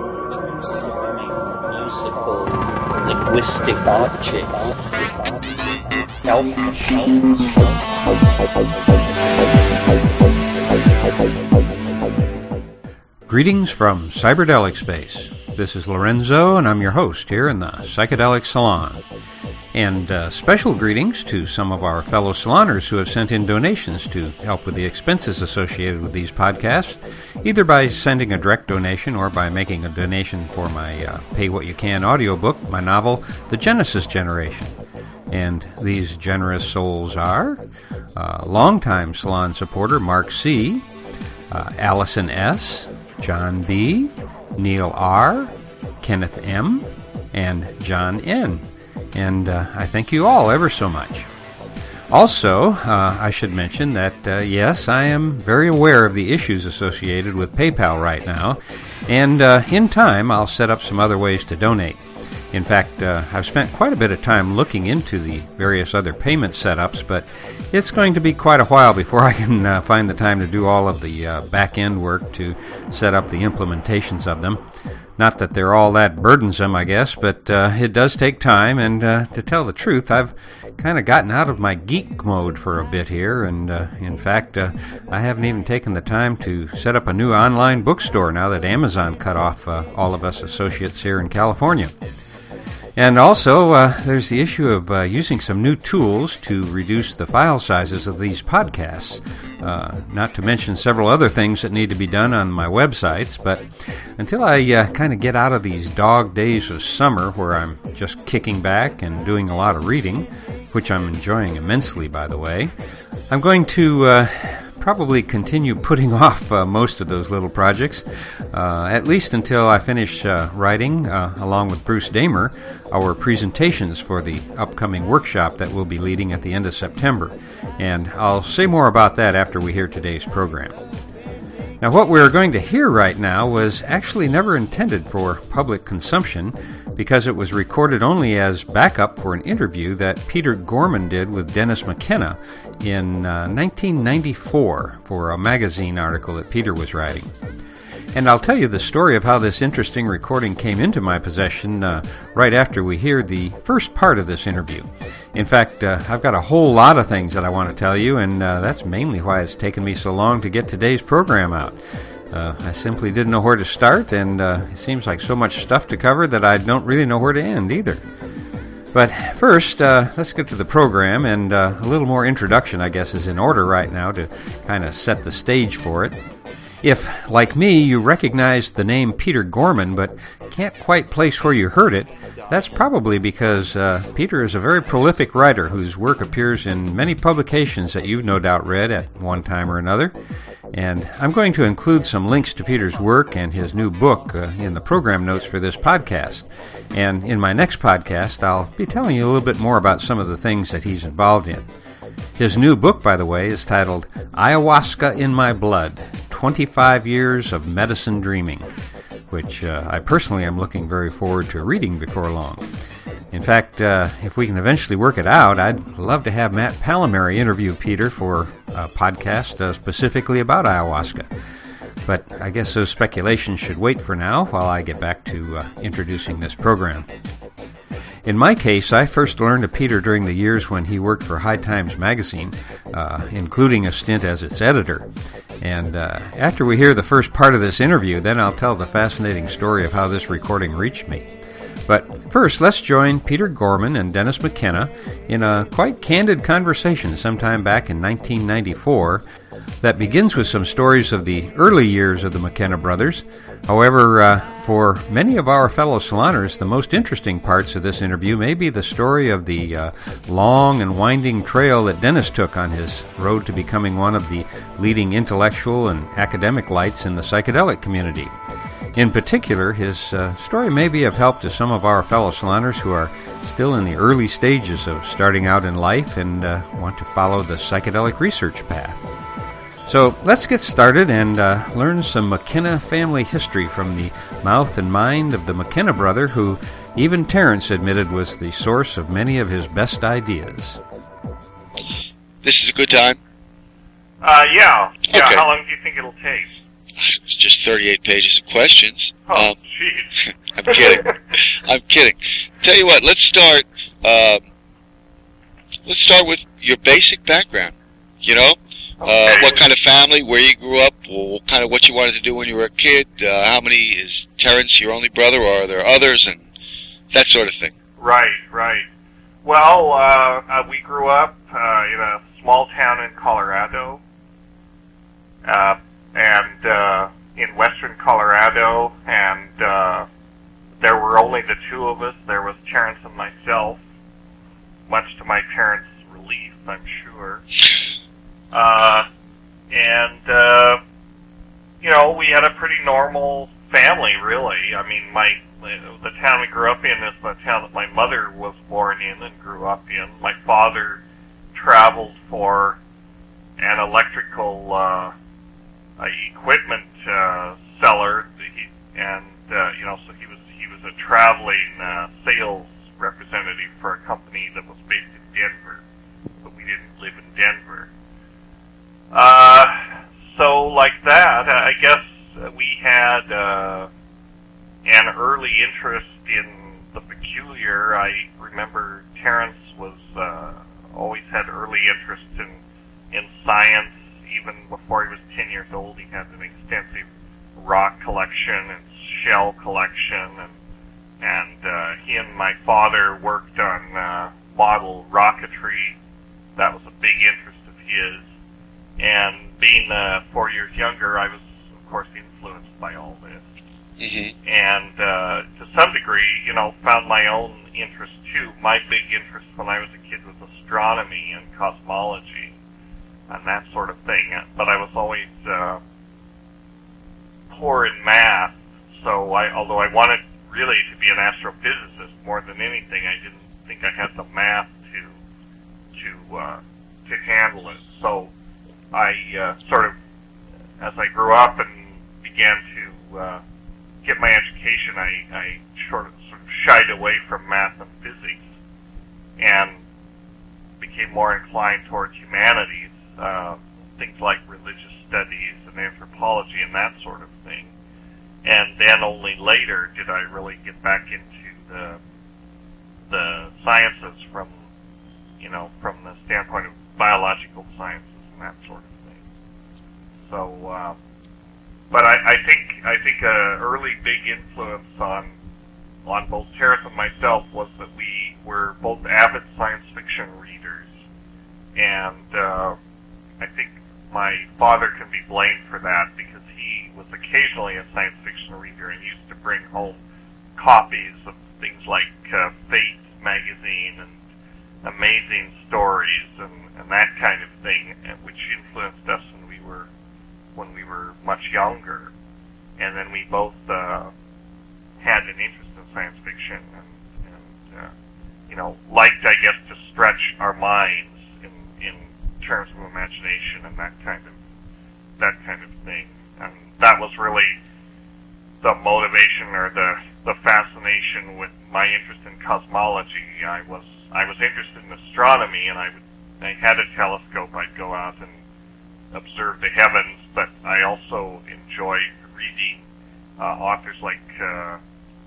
musical linguistic objects. Greetings from Cyberdelic Space. This is Lorenzo, and I'm your host here in the Psychedelic Salon. And uh, special greetings to some of our fellow saloners who have sent in donations to help with the expenses associated with these podcasts, either by sending a direct donation or by making a donation for my uh, Pay What You Can audiobook, my novel, The Genesis Generation. And these generous souls are uh, longtime salon supporter Mark C., uh, Allison S., John B., Neil R., Kenneth M., and John N and uh, I thank you all ever so much. Also, uh, I should mention that uh, yes, I am very aware of the issues associated with PayPal right now, and uh, in time I'll set up some other ways to donate. In fact, uh, I've spent quite a bit of time looking into the various other payment setups, but it's going to be quite a while before I can uh, find the time to do all of the uh, back end work to set up the implementations of them. Not that they're all that burdensome, I guess, but uh, it does take time, and uh, to tell the truth, I've kind of gotten out of my geek mode for a bit here, and uh, in fact, I haven't even taken the time to set up a new online bookstore now that Amazon cut off all of us associates here in California. And also, uh, there's the issue of uh, using some new tools to reduce the file sizes of these podcasts. Uh, not to mention several other things that need to be done on my websites. But until I uh, kind of get out of these dog days of summer where I'm just kicking back and doing a lot of reading, which I'm enjoying immensely, by the way, I'm going to uh, probably continue putting off uh, most of those little projects, uh, at least until I finish uh, writing, uh, along with Bruce Damer, our presentations for the upcoming workshop that we'll be leading at the end of September. And I'll say more about that after we hear today's program. Now, what we're going to hear right now was actually never intended for public consumption because it was recorded only as backup for an interview that Peter Gorman did with Dennis McKenna in uh, 1994 for a magazine article that Peter was writing. And I'll tell you the story of how this interesting recording came into my possession uh, right after we hear the first part of this interview. In fact, uh, I've got a whole lot of things that I want to tell you, and uh, that's mainly why it's taken me so long to get today's program out. Uh, I simply didn't know where to start, and uh, it seems like so much stuff to cover that I don't really know where to end either. But first, uh, let's get to the program, and uh, a little more introduction, I guess, is in order right now to kind of set the stage for it. If, like me, you recognize the name Peter Gorman but can't quite place where you heard it, that's probably because uh, Peter is a very prolific writer whose work appears in many publications that you've no doubt read at one time or another. And I'm going to include some links to Peter's work and his new book uh, in the program notes for this podcast. And in my next podcast, I'll be telling you a little bit more about some of the things that he's involved in. His new book, by the way, is titled Ayahuasca in My Blood 25 Years of Medicine Dreaming, which uh, I personally am looking very forward to reading before long. In fact, uh, if we can eventually work it out, I'd love to have Matt Pallamary interview Peter for a podcast uh, specifically about ayahuasca. But I guess those speculations should wait for now while I get back to uh, introducing this program. In my case, I first learned of Peter during the years when he worked for High Times magazine, uh, including a stint as its editor. And uh, after we hear the first part of this interview, then I'll tell the fascinating story of how this recording reached me. But first, let's join Peter Gorman and Dennis McKenna in a quite candid conversation sometime back in 1994 that begins with some stories of the early years of the McKenna brothers. However, uh, for many of our fellow saloners, the most interesting parts of this interview may be the story of the uh, long and winding trail that Dennis took on his road to becoming one of the leading intellectual and academic lights in the psychedelic community. In particular, his uh, story may be of help to some of our fellow saloners who are still in the early stages of starting out in life and uh, want to follow the psychedelic research path. So let's get started and uh, learn some McKenna family history from the mouth and mind of the McKenna brother, who even Terence admitted was the source of many of his best ideas. This is a good time? Uh, yeah. Yeah, Okay. how long do you think it'll take? It's just 38 pages of questions. Oh, Um. I'm kidding. I'm kidding. Tell you what, let's start. Um, let's start with your basic background. You know, uh, what kind of family, where you grew up, what kind of what you wanted to do when you were a kid. Uh, how many is Terence your only brother, or are there others, and that sort of thing. Right, right. Well, uh, uh, we grew up uh, in a small town in Colorado, uh, and uh, in western Colorado, and uh, there were only the two of us. There was Terence and myself, much to my parents' relief, I'm sure. Uh, and uh, you know, we had a pretty normal family, really. I mean, my the town we grew up in is the town that my mother was born in and grew up in. My father traveled for an electrical uh, equipment uh, seller, and uh, you know, so he was he was a traveling uh, sales representative for a company that was based in Denver, but we didn't live in Denver. Uh, so like that, I guess we had uh, an early interest in the peculiar. I remember Terence was uh, always had early interest in in science. Even before he was ten years old, he had an extensive rock collection and shell collection, and and uh, he and my father worked on uh, model rocketry. That was a big interest of his. And being uh, four years younger, I was, of course, influenced by all this Mm-hmm. and uh, to some degree, you know, found my own interest too. My big interest when I was a kid was astronomy and cosmology and that sort of thing. But I was always uh, poor in math, so I, although I wanted really to be an astrophysicist more than anything, I didn't think I had the math to to uh, to handle it. So I uh, sort of, as I grew up and began to uh, get my education, I, I sort of, sort of shied away from math and physics and became more inclined towards humanities, uh, things like religious studies and anthropology and that sort of thing. And then only later did I really get back into the the sciences from you know from the standpoint of biological sciences and that sort of thing. So. Uh, but I, I think I think a early big influence on on both Terence and myself was that we were both avid science fiction readers, and uh, I think my father can be blamed for that because he was occasionally a science fiction reader and used to bring home copies of things like uh, Fate magazine and amazing stories and, and that kind of thing, which influenced us when we were when we were much younger, and then we both uh, had an interest in science fiction, and, and uh, you know, liked, I guess, to stretch our in terms of imagination and that kind of that kind of thing, and that was really the motivation or the the fascination with my interest in cosmology. I was I was interested in astronomy, and I would I had a telescope. I'd go out and observe the heavens, but I also enjoy reading uh, authors like uh,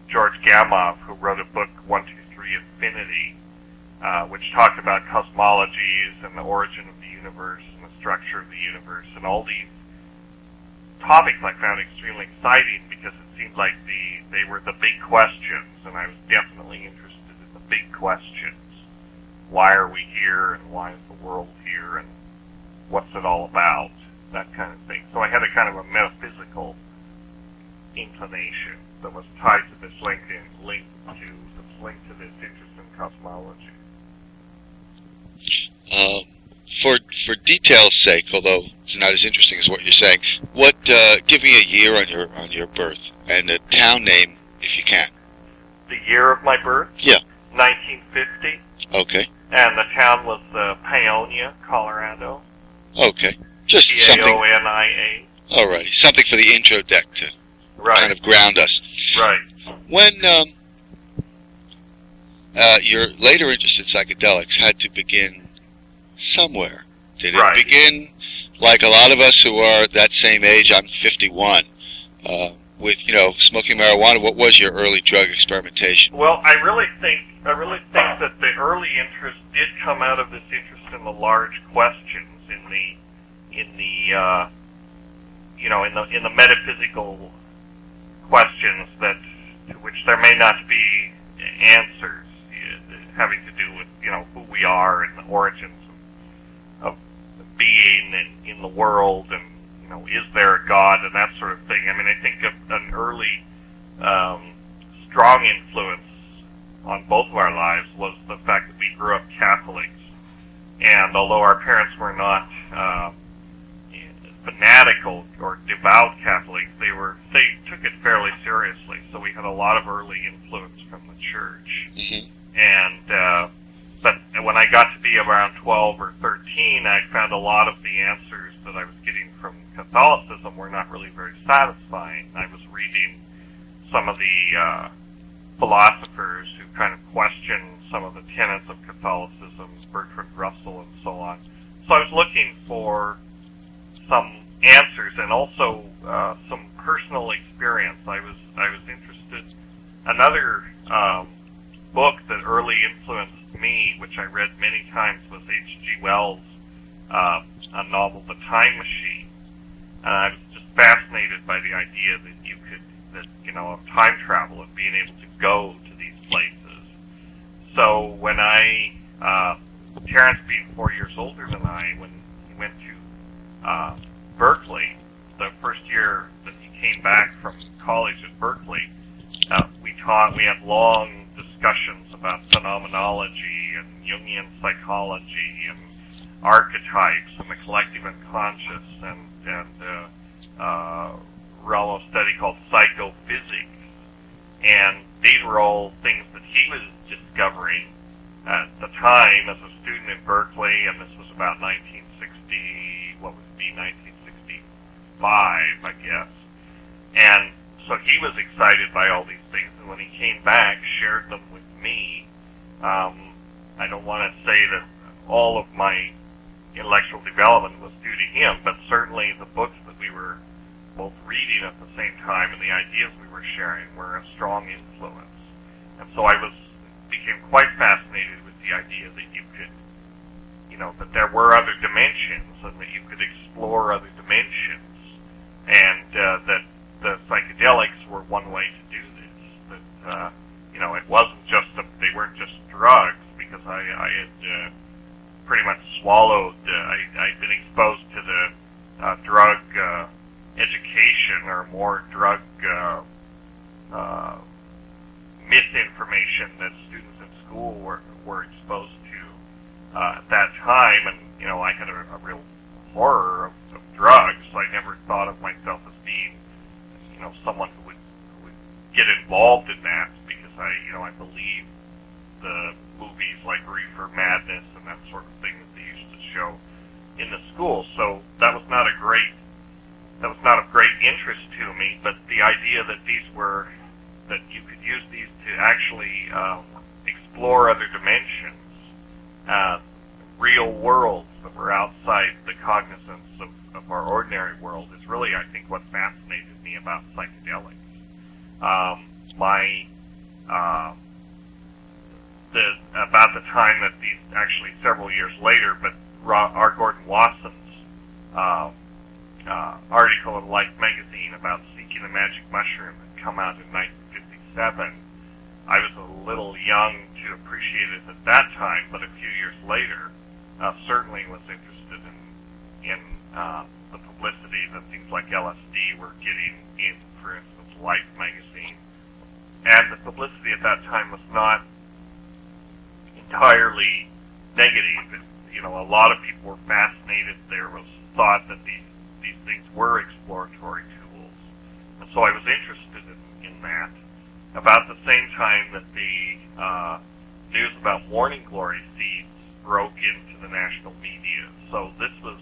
George Gamow, who wrote a book, One, Two, Three, Infinity, uh, which talked about cosmologies and the origin of universe and the structure of the universe, and all these topics I found extremely exciting because it seemed like the they were the big questions, and I was definitely interested in the big questions. Why are we here, and why is the world here, and what's it all about, that kind of thing. So I had a kind of a metaphysical inclination that was tied to this link in, link to this link to this interest in cosmology. Um, for for detail's sake, although it's not as interesting as what you're saying, what uh, give me a year on your on your birth and a town name if you can. The year of my birth, Yeah. 1950, Okay. and the town was uh, Paonia, Colorado. Okay. Just P A O something. N I A. Alrighty. Something for the intro deck to Right. kind of ground us. Right. When um, uh, your later interest in psychedelics had to begin somewhere. Did it Right. begin like a lot of us who are that same age? I'm 51. Uh, with you know smoking marijuana? What was your early drug experimentation? Well, I really think I really think that the early interest did come out of this interest in the large questions in the in the uh, you know in the in the metaphysical questions that to which there may not be answers uh, having to do with you know who we are and the origins of, of being and in the world and you know is there a God and that sort of thing. I mean, I think an early um, strong influence on both of our lives was the fact that we grew up Catholics, and although our parents were not uh, fanatical or devout Catholics, they were they took it fairly seriously. So we had a lot of early influence from the church, Mm-hmm. and uh, but when I got to be around 12 or 13, I found a lot of the answers that I was getting from Catholicism were not really very satisfying. I was reading some of the uh, philosophers who kind of questioned some of the tenets of Catholicism, Bertrand Russell and so on. So I was looking for some answers and also uh, some personal experience. I was I was interested. Another um, book that early influenced me, which I read many times, was H.G. Wells' uh, a novel, The Time Machine. And I was just fascinated by the idea that you could, that you know, of time travel and being able to go to these places. So when I, uh, Terence being four years older than I, when he went to uh, Berkeley, the first year that he came back from college at Berkeley, uh, we taught, we had long discussions about phenomenology and Jungian psychology and archetypes and the collective unconscious and, and uh, uh, realm of study called psychophysics. And these were all things that he was discovering at the time as a student in Berkeley, and this was about 1960, what would be, 1965, I guess. And so he was excited by all these things, and when he came back, shared them with me. Um, I don't want to say that all of my intellectual development was due to him, but certainly the books that we were both reading at the same time and the ideas we were sharing were a strong influence. And so I was became quite fascinated with the idea that you could, you know, that there were other dimensions and that you could explore other dimensions, and uh, that the psychedelics were one way to do uh, you know, it wasn't just a, they weren't just drugs because I, I had uh, pretty much swallowed. Uh, I, I'd been exposed to the uh, drug uh, education or more drug uh, uh, misinformation that students in school were were exposed to uh, at that time, and you know, I had a, a real horror of, of drugs. I never thought of myself as being, you know, someone who get involved in that because I, you know, I believe the movies like Reefer Madness and that sort of thing that they used to show in the school. So that was not a great that was not of great interest to me. But the idea that these were that you could use these to actually um, explore other dimensions, uh, real worlds that were outside the cognizance of, of our ordinary world is really, I think, what fascinated me about psychedelics. Um, my um, the about the time that these actually several years later, but R. Gordon Wasson's um, uh, article in Life magazine about seeking the magic mushroom had come out in 1957. I was a little young to appreciate it at that time, but a few years later, uh, certainly was interested in in uh, the publicity that things like LSD were getting in, for instance, Life magazine. And the publicity at that time was not entirely negative. You know, a lot of people were fascinated. There was thought that these these things were exploratory tools, and so I was interested in, in that. About the same time that the uh, news about morning glory seeds broke into the national media, so this was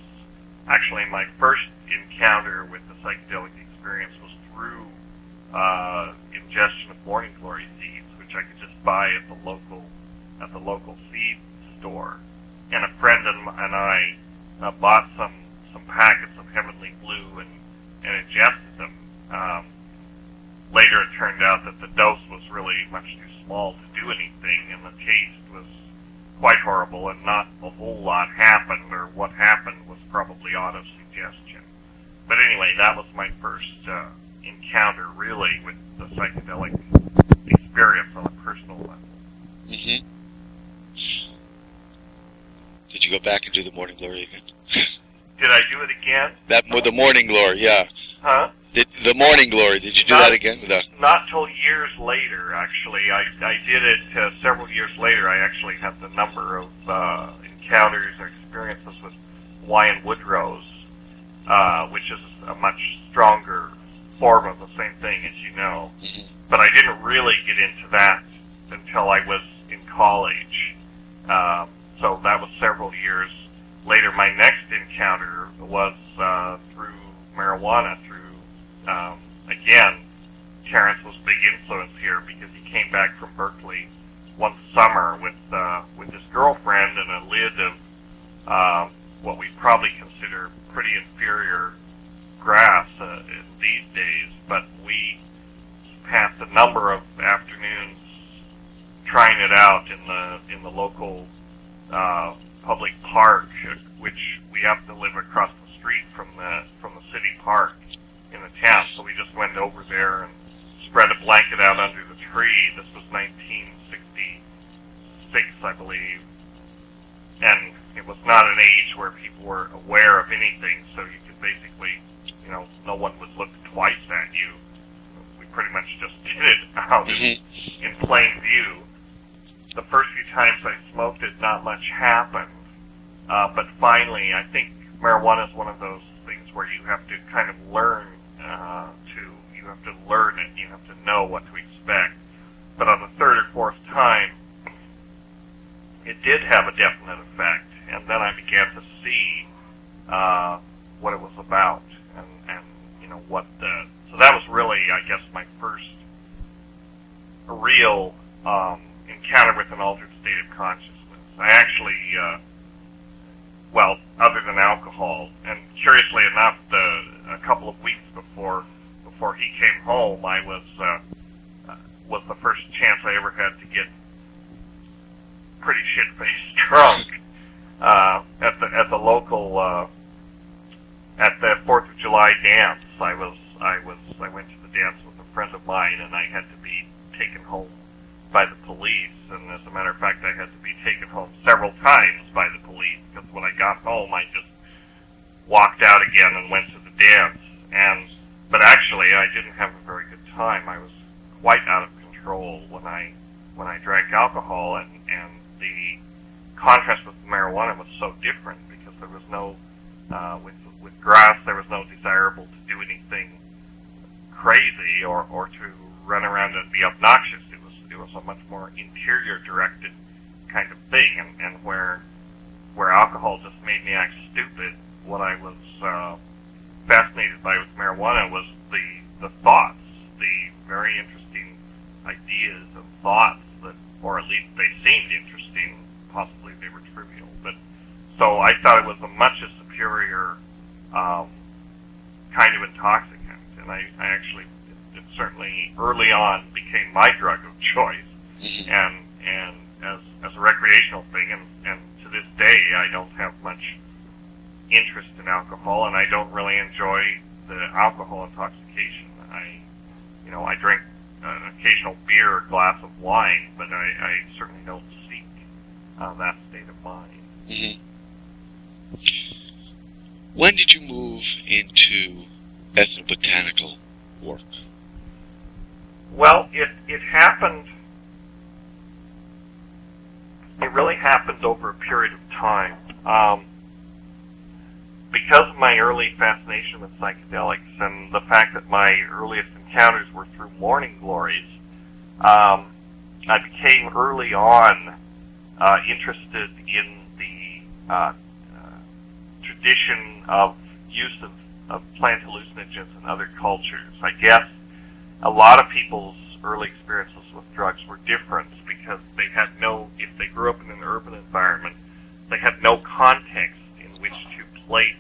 actually my first encounter with the psychedelic experience was through uh, ingestion of morning glory seeds, which I could just buy at the local at the local seed store. And a friend and, and I uh, bought some some packets of Heavenly Blue and and ingested them. Um, later, it turned out that the dose was really much too small to do anything, and the taste was quite horrible, and not a whole lot happened, or what happened was probably auto suggestion. But anyway, that was my first uh, encounter really with the psychedelic experience on a personal level. Mm-hmm. Did you go back and do the morning glory again? Did I do it again? That the morning glory, yeah. Huh? Did, the morning glory. Did you do Not- that again? The, Not till years later, actually. I, I did it uh, several years later. I actually had the number of uh, encounters or experiences with Hawaiian Woodrose, uh, which is a much stronger form of the same thing, as you know. Mhm. But I didn't really get into that until I was in college. Um, so that was several years later. My next encounter was uh, through marijuana, through, um, again, Terence was a big influence here because he came back from Berkeley one summer with uh, with his girlfriend and a lid of um, what we probably consider pretty inferior grass uh, these days. But we passed a number of afternoons trying it out in the in the local uh, public park, which we happen to live across the street from the from the city park in the town. So we just went over there and spread a blanket out under the tree. This was 1966, I believe, and it was not an age where people were aware of anything. So you could basically, no one would look twice at you. We pretty much just did it out in Mhm. in plain view. The first few times I smoked it, not much happened. Uh, but finally, I think marijuana is one of those things where you have to kind of learn uh, to, you have to learn it, you have to know what to expect. But on the third or fourth time, it did have a definite effect, and then I began to see uh, what it was about, and, and you know what the. So that was really, I guess, my first real um, encounter with an altered state of consciousness. I actually, uh, well, other than alcohol, and curiously enough, the, a couple of weeks before before he came home, I was uh, uh, was the first chance I ever had to get pretty shit faced drunk uh, at the at the local uh, at the Fourth of July dance. I was I was I went to the dance with a friend of mine, and I had to be taken home by the police. And as a matter of fact, I had to be taken home several times by the police because when I got home, I just walked out again and went to the dance. And but actually, I didn't have a very good time. I was quite out of control when I when I drank alcohol, and and the contrast with marijuana was so different because there was no uh, with with grass there was no desirable to do anything crazy or or to run around and be obnoxious. It was it was a much more interior directed kind of thing, and and where where alcohol just made me act stupid. What I was uh, fascinated by with marijuana was the the thoughts, the very interesting ideas and thoughts that, or at least they seemed interesting. Possibly they were trivial, but so I thought it was a much superior um, kind of intoxicant, and I, I actually it, it certainly early on became my drug of choice, Mhm. and and as as a recreational thing, and and to this day I don't have much interest in alcohol, and I don't really enjoy the alcohol intoxication. I, you know, I drink an occasional beer or glass of wine, but I, I certainly don't seek uh, that state of mind. Mhm. When did you move into ethnobotanical work? Well, it it happened. It really happened over a period of time. Um, because of my early fascination with psychedelics and the fact that my earliest encounters were through morning glories, um, I became early on uh, interested in the uh, tradition of use of, of plant hallucinogens in other cultures. I guess a lot of people's early experiences with drugs were different because they had no, if they grew up in an urban environment, they had no context in which to place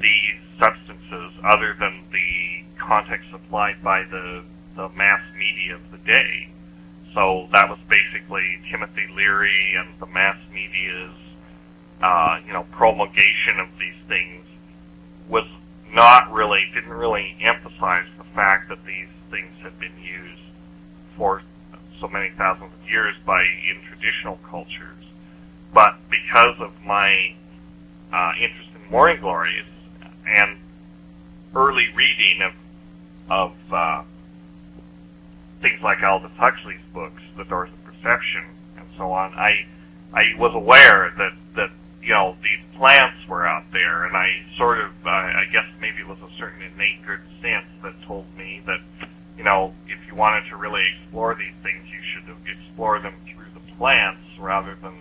these substances other than the context supplied by the the mass media of the day. So that was basically Timothy Leary and the mass media's, uh, you know, promulgation of these things was not really, didn't really emphasize the fact that these things had been used for so many thousands of years by in traditional cultures. But because of my uh, interest in morning glories and early reading of of uh, things like Aldous Huxley's books, The Doors of Perception, and so on, I I was aware that that you know these plants were out there, and I sort of uh, I guess maybe it was a certain innate good sense that told me that you know if you wanted to really explore these things, you should explore them through the plants rather than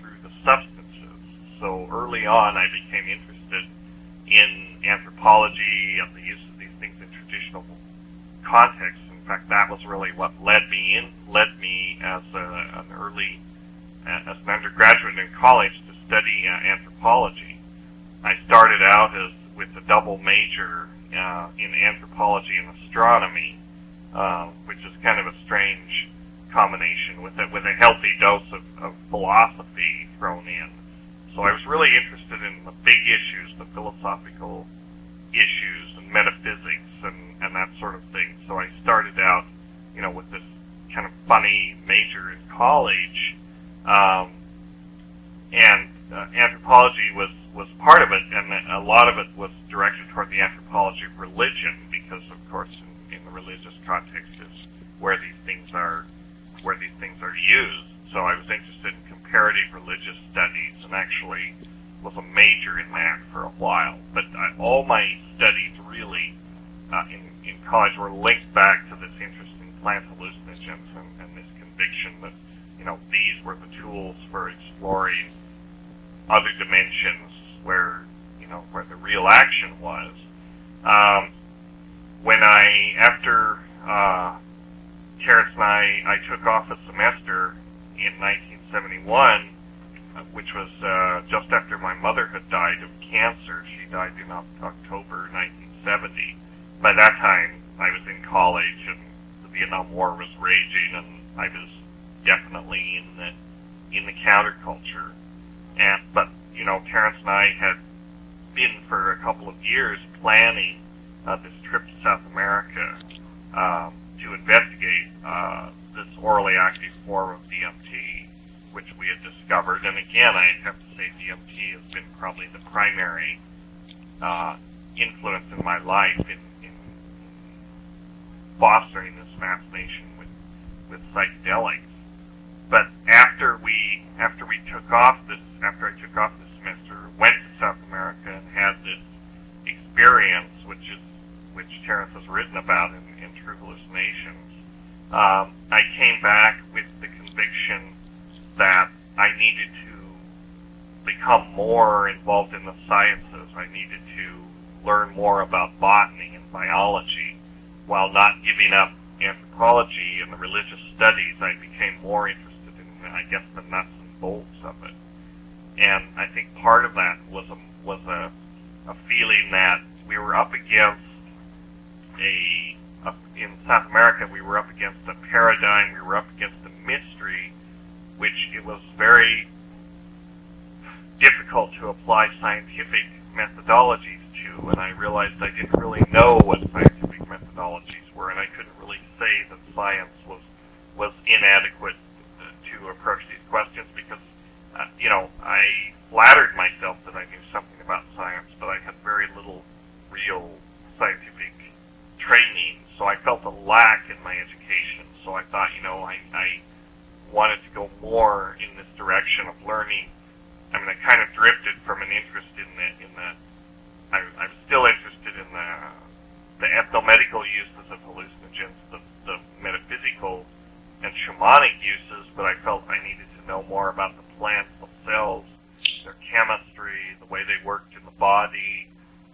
through the substances. So early on, I became interested in anthropology and the use of these things in traditional contexts In fact, that was really what led me in, led me as a, an early, as an undergraduate in college to study uh, anthropology. I started out as with a double major uh, in anthropology and astronomy, uh, which is kind of a strange combination with a, with a healthy dose of, of philosophy thrown in. So I was really interested in the big issues, the philosophical issues and metaphysics and, and that sort of thing. So I started out, you know, with this kind of funny major in college, um, and uh, anthropology was was part of it, and a lot of it was directed toward the anthropology of religion, because of course, in, in the religious context is where these things are where these things are used. So I was interested in comparative religious studies, and actually was a major in that for a while. But I, all my studies really uh, in, in college were linked back to this interest in plant hallucinogens and, and this conviction that, you know, these were the tools for exploring other dimensions where, you know, where the real action was. Um, when I, after uh, Terence and I, I took off a semester in 1971, which was uh, just after my mother had died of cancer. She died in October 1970. By that time, I was in college and the Vietnam War was raging, and I was definitely in the in the counterculture. And but you know, Terence and I had been for a couple of years planning uh, this trip to South America um, to investigate uh, this orally active form of DMT which we had discovered. And again, I have to say DMT has been probably the primary uh, influence in my life in, in fostering this fascination with, with psychedelics. But after we after we took off this after I took off this semester, went to South America and had this experience, which is which Terence has written about in, in True Hallucinations. Um, I came back with the conviction that I needed to become more involved in the sciences. I needed to learn more about botany and biology while not giving up anthropology and the religious studies. I became more interested in, I guess, the nuts and bolts of it. And I think part of that was a, was a, a feeling that we were up against a, a, in South America, we were up against a paradigm, we were up against a mystery which it was very difficult to apply scientific methodologies to, and I realized I didn't really know what scientific methodologies were, and I couldn't really say that science was was inadequate to approach these questions because, uh, you know, I flattered myself that I knew something about science, but I had very little real scientific training, so I felt a lack in my education. So I thought, you know, I, I wanted to go more in this direction of learning. I mean, I kind of drifted from an interest in the in the. I, I'm still interested in the the ethnomedical uses of hallucinogens, the, the metaphysical and shamanic uses, but I felt I needed to know more about the plants themselves, their chemistry, the way they worked in the body,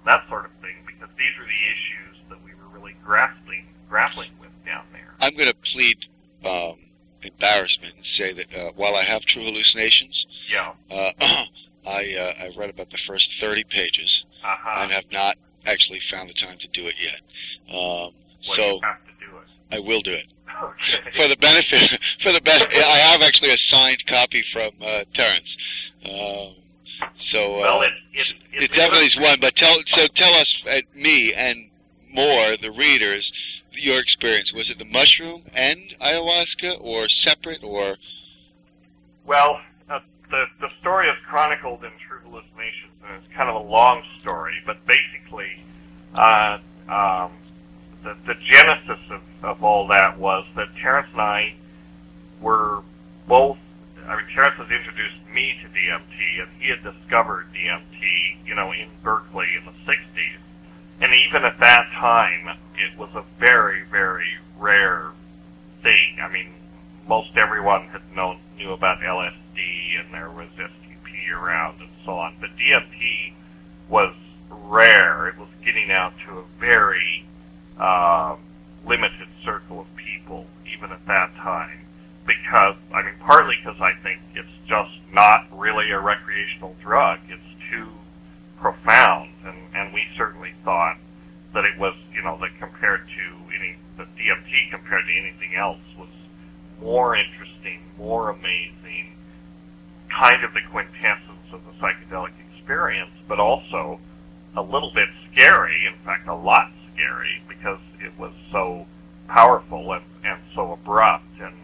that sort of thing, because these are the issues that we were really grappling grappling with down there. I'm going to plead um, embarrassment and say that uh, while I have true hallucinations, yeah, uh, I uh, I've read about the first thirty pages uh-huh. and have not actually found the time to do it yet. Um, Well, So- you have to do it. I will do it Okay. for the benefit. For the best. I have actually a signed copy from uh, Terence. Um, so uh, well, it, it, it it's definitely is one. But tell so tell us, uh, me and more the readers, your experience. Was it the mushroom and ayahuasca, or separate, or Well, uh, the the story is chronicled in True Hallucinations, and it's kind of a long story. But basically, uh, um, the the genesis of, of all that was that Terence and I were both. I mean, has introduced me to DMT, and he had discovered DMT, you know, in Berkeley in the '60s. And even at that time, it was a very, very rare thing. I mean, most everyone had known knew about LSD and there was STP around and so on, but DMT was rare. It was getting out to a very um, limited circle of people, even at that time. Because I mean, partly because I think it's just not really a recreational drug. It's too profound, and and we certainly thought that it was, you know, that compared to any the DMT compared to anything else was more interesting, more amazing, kind of the quintessence of the psychedelic experience, but also a little bit scary, in fact, a lot scary, because it was so powerful and, and so abrupt. And,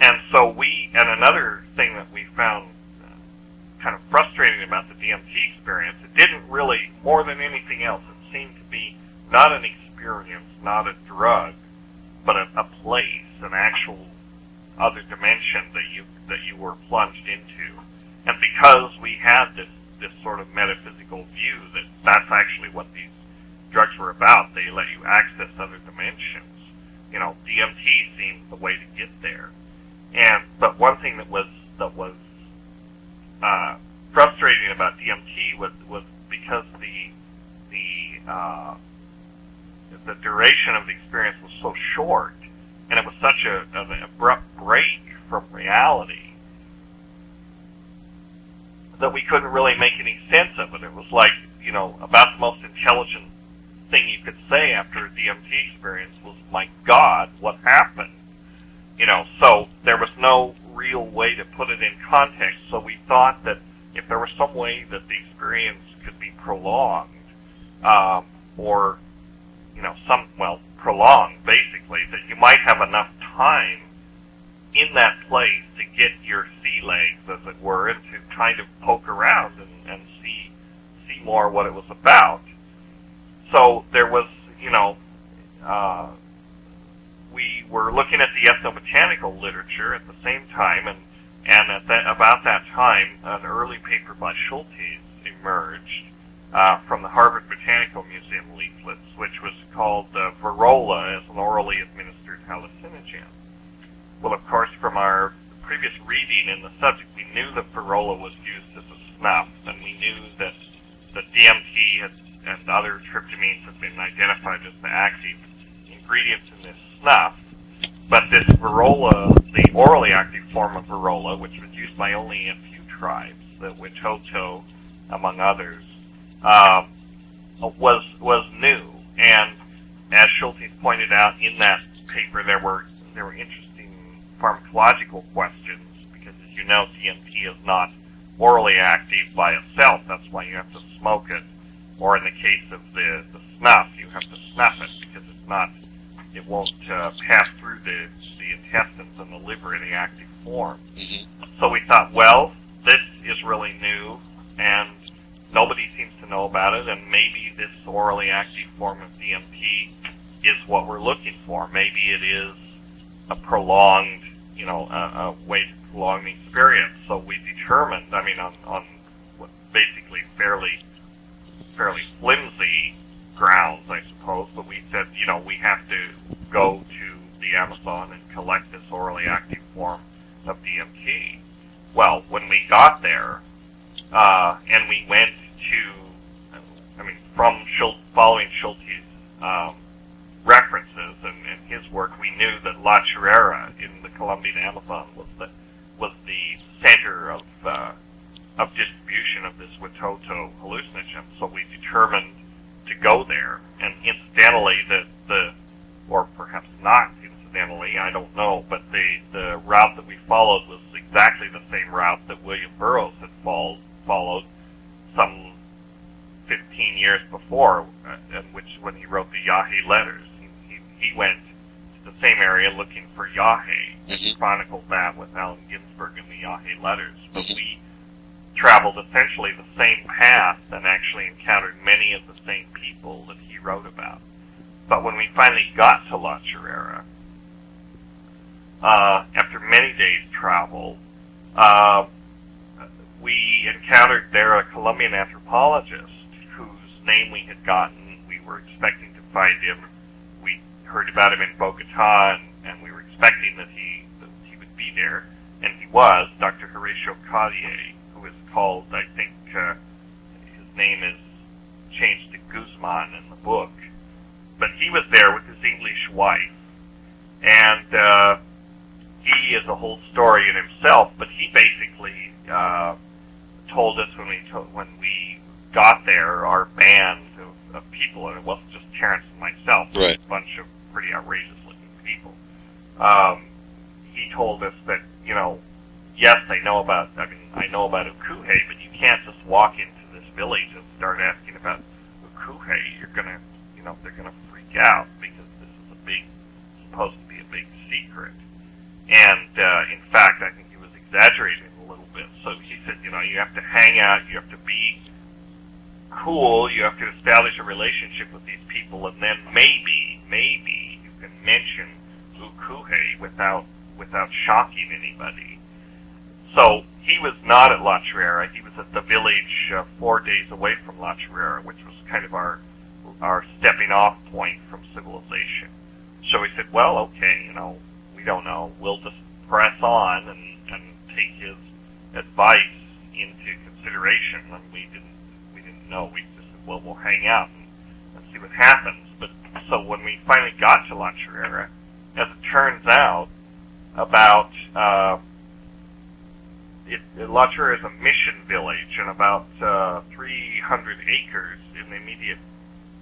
and so we, and another thing that we found uh, kind of frustrating about the DMT experience, it didn't really, more than anything else, it seemed to be not an experience, not a drug, but a, a place, an actual other dimension that you that you were plunged into. And because we had this this sort of metaphysical view that that's actually what these drugs were about, they let you access other dimensions. You know, DMT seemed the way to get there. And but one thing that was that was uh, frustrating about DMT was was because the the uh, the duration of the experience was so short, and it was such a, an abrupt break from reality that we couldn't really make any sense of it. It was like, you know, about the most intelligent thing you could say after a DMT experience was, my God, what happened? You know, so there was no real way to put it in context. So we thought that if there was some way that the experience could be prolonged, um, or, you know, some, well, prolonged, basically, that you might have enough time in that place to get your sea legs, as it were, and to kind of poke around and, and see see more what it was about. So there was, you know, uh, we were looking at the ethnobotanical literature at the same time, and and at that about that time, an early paper by Schultes emerged uh, from the Harvard Botanical Museum leaflets, which was called uh, Virola as an orally administered hallucinogen. Well, of course, from our previous reading in the subject, we knew that Virola was used as a snuff, and we knew that the DMT had, and other tryptamines had been identified as the active ingredients in this snuff. But this Virola, the orally active form of Virola, which was used by only a few tribes, the Witoto, among others, um, was was new. And as Schultes pointed out in that paper, there were there were interesting pharmacological questions because, as you know, DMT is not orally active by itself. That's why you have to smoke it. Or in the case of the, the snuff, you have to snuff it because it's not, it won't uh, pass through the, the intestines and the liver in the active form. Mhm. So we thought, well, this is really new and nobody seems to know about it and maybe this orally active form of DMT is what we're looking for. Maybe it is a prolonged, you know, a, a way to prolong the experience. So we determined, I mean, on, on basically fairly, fairly flimsy grounds, I suppose, but we said, you know, we have to go to the Amazon and collect this orally active form of DMT. Well, when we got there, uh, and we went to, I mean, from Schultz, following Schultes' um, references and, and his work, we knew that La Chorrera in the Colombian Amazon was the was the center of uh, of distribution of this Witoto hallucinogen. So we determined to go there. And incidentally, the, the or perhaps not incidentally, I don't know, but the, the route that we followed was exactly the same route that William Burroughs had fall, followed some 15 years before, uh, which when he wrote the Yage letters, he, he, he went to the same area looking for Yage, Mm-hmm. Chronicled that with Allen Ginsberg in the Yage letters, but mm-hmm. we traveled essentially the same path and actually encountered many of the same people that he wrote about. But when we finally got to La Chorrera, uh, after many days' travel, uh, we encountered there a Colombian anthropologist whose name we had gotten. We were expecting to find him. We heard about him in Bogota, and, and we were expecting that he that he would be there, and he was. Dr. Horatio Cartier, called, I think, uh, his name is changed to Guzman in the book, but he was there with his English wife, and. Uh, he is a whole story in himself, but he basically uh, told us when we to- when we got there, our band of, of people, and it wasn't just Terence and myself, it was Right. a bunch of pretty outrageous looking people. Um, he told us that you know, yes, I know about. I mean, I know about Ukuhe, but you can't just walk into this village and start asking about Ukuhe. You're gonna, you know, they're gonna freak out because this is a big, supposed to be a big secret. And uh, in fact, I think he was exaggerating a little bit. So he said, you know, you have to hang out, you have to be cool, you have to establish a relationship with these people, and then maybe, maybe you can mention Ukuhe without without shocking anybody. So he was not at La Chorrera. He was at the village uh, four days away from La Chorrera, which was kind of our our stepping off point from civilization. So we said, well, okay, you know, we don't know. We'll just press on and, and take his advice into consideration. And we didn't we didn't know. We just said, well, we'll hang out and, and see what happens. But so when we finally got to La Chorrera, as it turns out, about uh, it, Chorrera is a mission village, and about uh, 300 acres in the immediate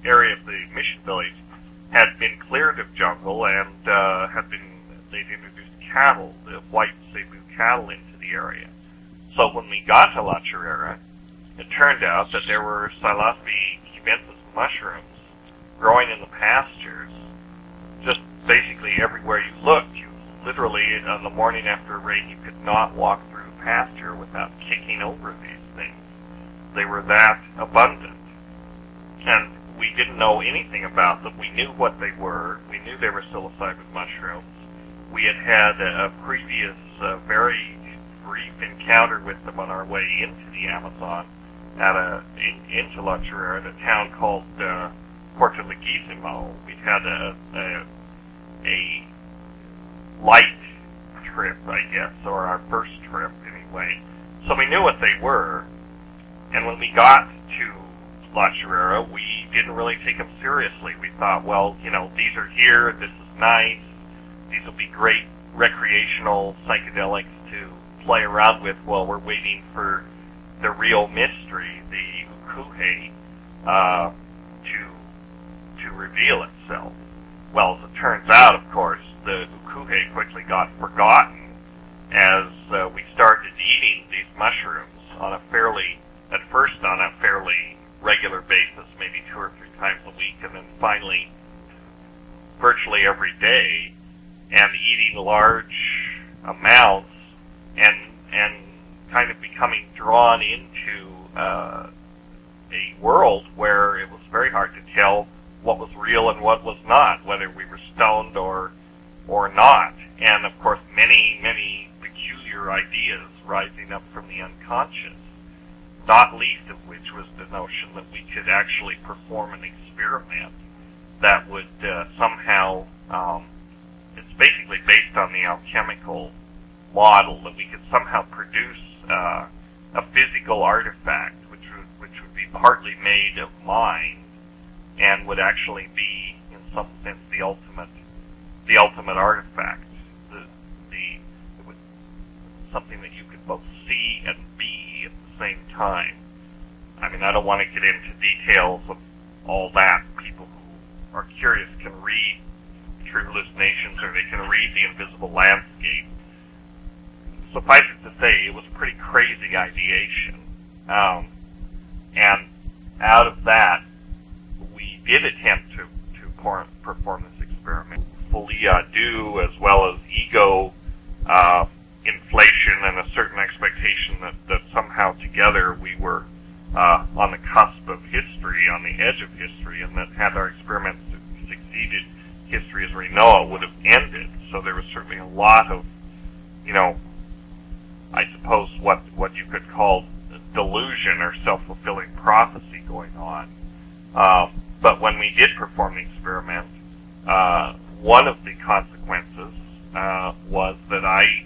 area of the mission village had been cleared of jungle and uh, had been they'd introduced cattle, the white Zebu cattle, into the area. So when we got to La Chorrera, it turned out that there were Psilocybe cubensis mushrooms growing in the pastures, just basically everywhere you looked. You literally on the morning after a rain, you could not walk through pasture without kicking over these things. They were that abundant, and we didn't know anything about them. We knew what they were. We knew they were psilocybin mushrooms. We had had a, previous, uh, very brief encounter with them on our way into the Amazon at a in, into Chorrera at a town called uh, Puerto Leguizamo. We had a, a a light trip, I guess, or our first trip anyway. So we knew what they were, and when we got to La Chorrera, we didn't really take them seriously. We thought, well, you know, these are here, this is nice, these will be great recreational psychedelics to play around with while we're waiting for the real mystery, the ukuhe, uh, to to reveal itself. Well, as it turns out, of course, the ukuhe quickly got forgotten as uh, we started eating these mushrooms on a fairly, at first on a fairly regular basis, maybe two or three times a week, and then finally virtually every day, and eating large amounts, and and kind of becoming drawn into uh, a world where it was very hard to tell what was real and what was not, whether we were stoned or or not, and of course many many peculiar ideas rising up from the unconscious. Not least of which was the notion that we could actually perform an experiment that would uh, somehow um, it's basically based on the alchemical model that we could somehow produce uh, a physical artifact which would, which would be partly made of mind and would actually be in some sense the ultimate the ultimate artifact the the it would, something that you could both see and be at the same time I mean I don't want to get into details of all that people who are curious can read True Hallucinations or they can read the invisible landscape suffice it to say, it was pretty crazy ideation. Um, and out of that, we did attempt to, to perform this experiment. Folie à deux, as well as ego, uh, inflation, and a certain expectation that, that somehow together we were uh, on the cusp of history, on the edge of history, and that had our experiments succeeded, history as we know it would have ended. So there was certainly a lot of, you know, I suppose what what you could call delusion or self-fulfilling prophecy going on. Uh, but when we did perform the experiment, uh, one of the consequences uh, was that I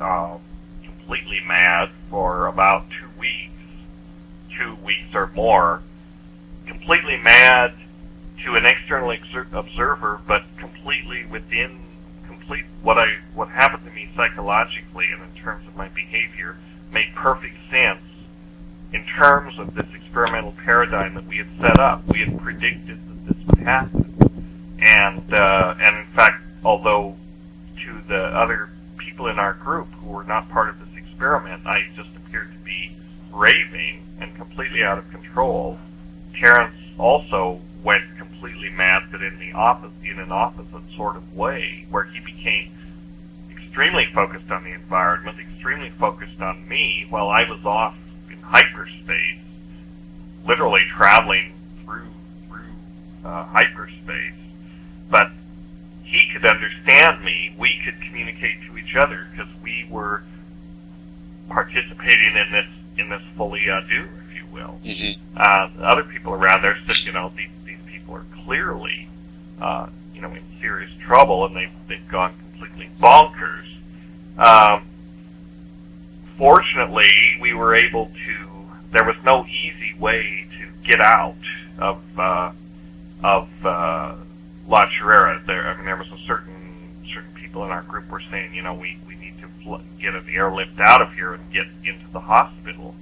uh, completely mad for about two weeks, two weeks or more, completely mad to an external exer- observer, but completely within complete what I what happened to me psychologically and in terms of my behavior made perfect sense in terms of this experimental paradigm that we had set up. We had predicted that this would happen, and uh, and in fact, although to the other people in our group who were not part of this experiment, I just appeared to be raving and completely out of control. Terence also went completely mad, but in the opposite, in an opposite sort of way, where he became extremely focused on the environment, extremely focused on me, while I was off in hyperspace, literally traveling through through uh, hyperspace. But he could understand me. We could communicate to each other because we were participating in this in this folie à deux, if you will. Mm-hmm. Uh, other people around there said, you know, these these people are clearly, uh, you know, in serious trouble, and they've they've gone completely bonkers. Um, fortunately, we were able to. There was no easy way to get out of uh, of uh, La Chorrera. There, I mean, there was a certain certain people in our group were saying, you know, we we need to fl- get an airlift out of here and get into the hospital,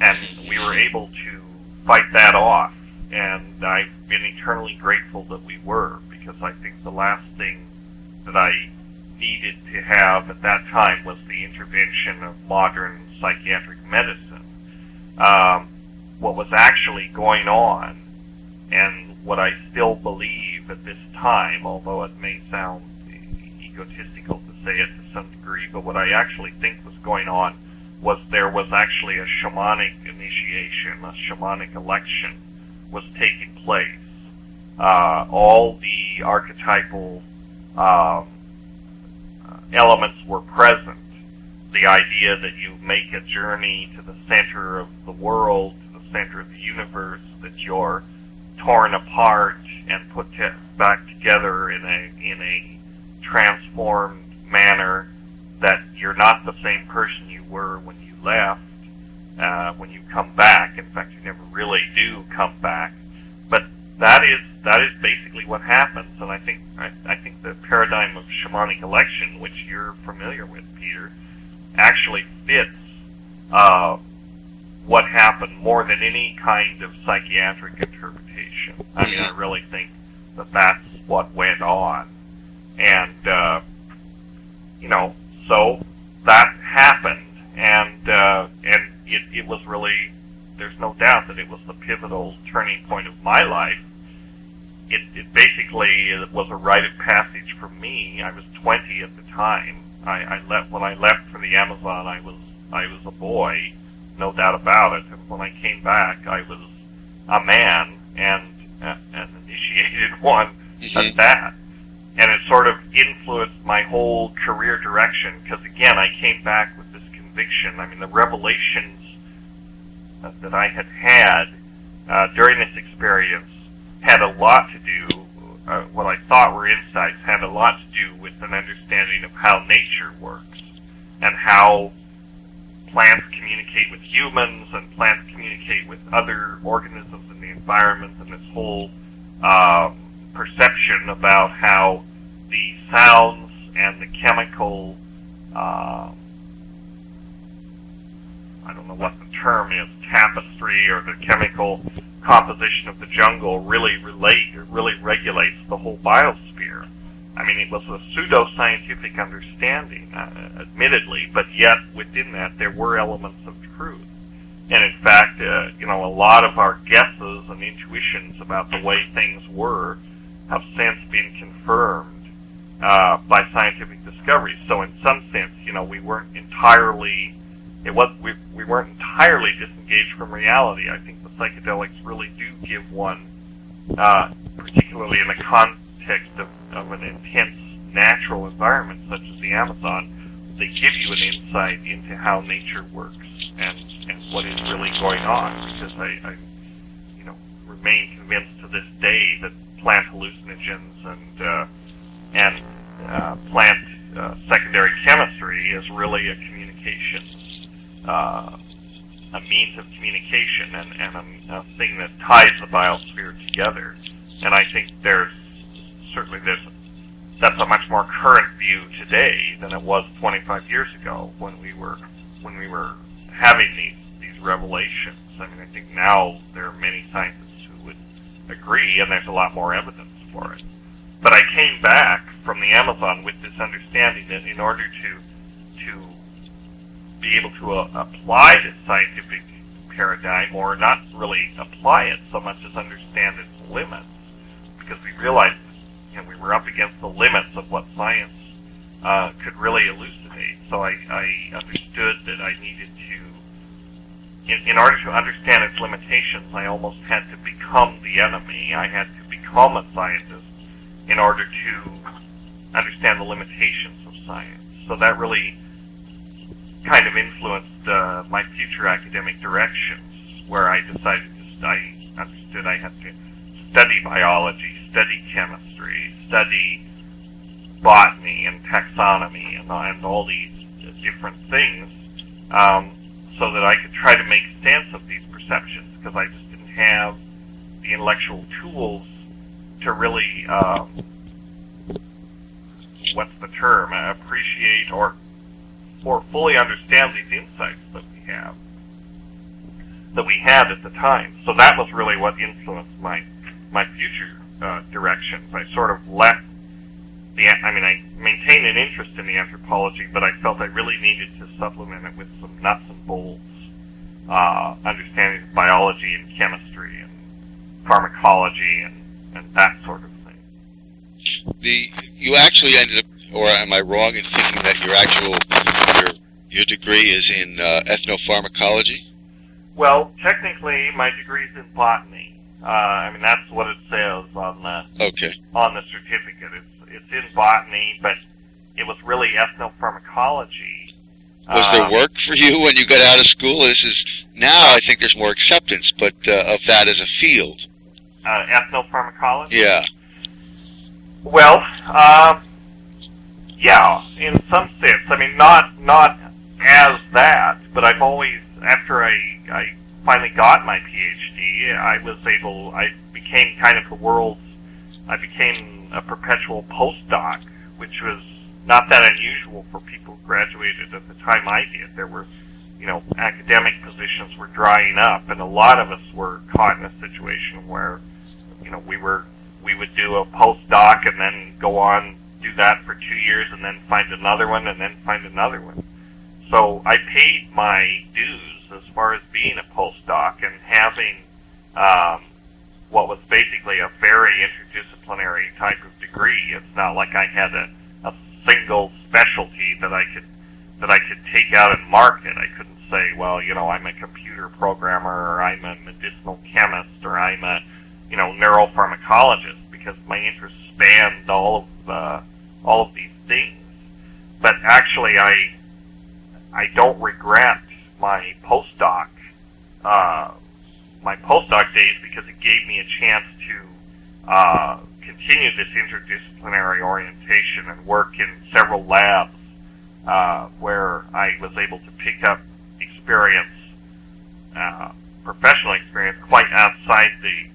and we were able to fight that off. And I've been eternally grateful that we were, because I think the last thing that I needed to have at that time was the intervention of modern psychiatric medicine. Um, what was actually going on, and what I still believe at this time, although it may sound egotistical to say it to some degree, but what I actually think was going on was there was actually a shamanic initiation, a shamanic election was taking place. Uh, all the archetypal um, elements were present. The idea that you make a journey to the center of the world, to the center of the universe, that you're torn apart and put to, back together in a in a transformed manner. That you're not the same person you were when you left. Uh, when you come back, in fact, you never really do come back. But that is that is basically what happens, and I think I, I think the paradigm of shamanic election, which you're familiar with, Peter, actually fits uh, what happened more than any kind of psychiatric interpretation. I mean, I really think that that's what went on, and uh, you know, so that happened, and uh, and it, it was really there's no doubt that it was the pivotal turning point of my life. It, it basically was a rite of passage for me. I was 20 at the time. I, I left when I left for the Amazon. I was I was a boy, no doubt about it. And when I came back, I was a man and uh, an initiated one Mm-hmm. at that. And it sort of influenced my whole career direction because again, I came back with this conviction. I mean, the revelations uh, that I had had uh, during this experience had a lot to do. Uh, what I thought were insights had a lot to do with an understanding of how nature works and how plants communicate with humans and plants communicate with other organisms in the environment and this whole um, perception about how the sounds and the chemical uh, I don't know what the term is, tapestry or the chemical composition of the jungle really relate, really regulates the whole biosphere. I mean, it was a pseudo-scientific understanding, uh, admittedly, but yet within that there were elements of truth. And in fact, uh, you know, a lot of our guesses and intuitions about the way things were have since been confirmed uh, by scientific discoveries. So in some sense, you know, we weren't entirely it was we we weren't entirely disengaged from reality. I think the psychedelics really do give one, uh, particularly in the context of, of an intense natural environment such as the Amazon, they give you an insight into how nature works and and what is really going on. Because I, I you know, remain convinced to this day that plant hallucinogens and uh, and uh, plant uh, secondary chemistry is really a communication uh, a means of communication and, and a, a thing that ties the biosphere together. And I think there's certainly there's that's a much more current view today than it was 25 years ago when we were when we were having these these revelations. I mean, I think now there are many scientists who would agree, and there's a lot more evidence for it. But I came back from the Amazon with this understanding that in order to to be able to uh, apply this scientific paradigm, or not really apply it so much as understand its limits, because we realized know, we were up against the limits of what science uh, could really elucidate. So I, I understood that I needed to, in, in order to understand its limitations, I almost had to become the enemy. I had to become a scientist in order to understand the limitations of science. So that really kind of influenced uh, my future academic directions, where I decided to I understood I had to study biology, study chemistry, study botany and taxonomy and, and all these different things, um, so that I could try to make sense of these perceptions, because I just didn't have the intellectual tools to really, um, what's the term, appreciate or or fully understand these insights that we have, that we had at the time. So that was really what influenced my my future uh, directions. I sort of left the. I mean, I maintained an interest in the anthropology, but I felt I really needed to supplement it with some nuts and bolts uh, understanding of biology and chemistry and pharmacology and and that sort of thing. The you actually ended up, or am I wrong in thinking that your actual your your degree is in uh, ethnopharmacology? Well, technically, my degree is in botany. Uh, I mean, that's what it says on the Okay. on the certificate. It's it's in botany, but it was really ethnopharmacology. Was Uh, there work for you when you got out of school? This is now I think there's more acceptance, but uh, of that as a field. Uh, ethnopharmacology. Yeah. Well, um, yeah, in some sense. I mean, not not as that, but I've always, after I I finally got my PhD, I was able, I became kind of the world's, I became a perpetual postdoc, which was not that unusual for people who graduated at the time I did. There were, you know, academic positions were drying up, and a lot of us were caught in a situation where, you know, we were we would do a postdoc and then go on do that for two years and then find another one and then find another one. So I paid my dues as far as being a postdoc and having um, what was basically a very interdisciplinary type of degree. It's not like I had a, a single specialty that I could that I could take out and market. I couldn't say, well, you know, I'm a computer programmer or I'm a medicinal chemist or I'm a you know, neuropharmacologist because my interests spanned all of uh, all of these things. But actually, I I don't regret my postdoc uh, my postdoc days because it gave me a chance to uh, continue this interdisciplinary orientation and work in several labs uh, where I was able to pick up experience, uh, professional experience, quite outside the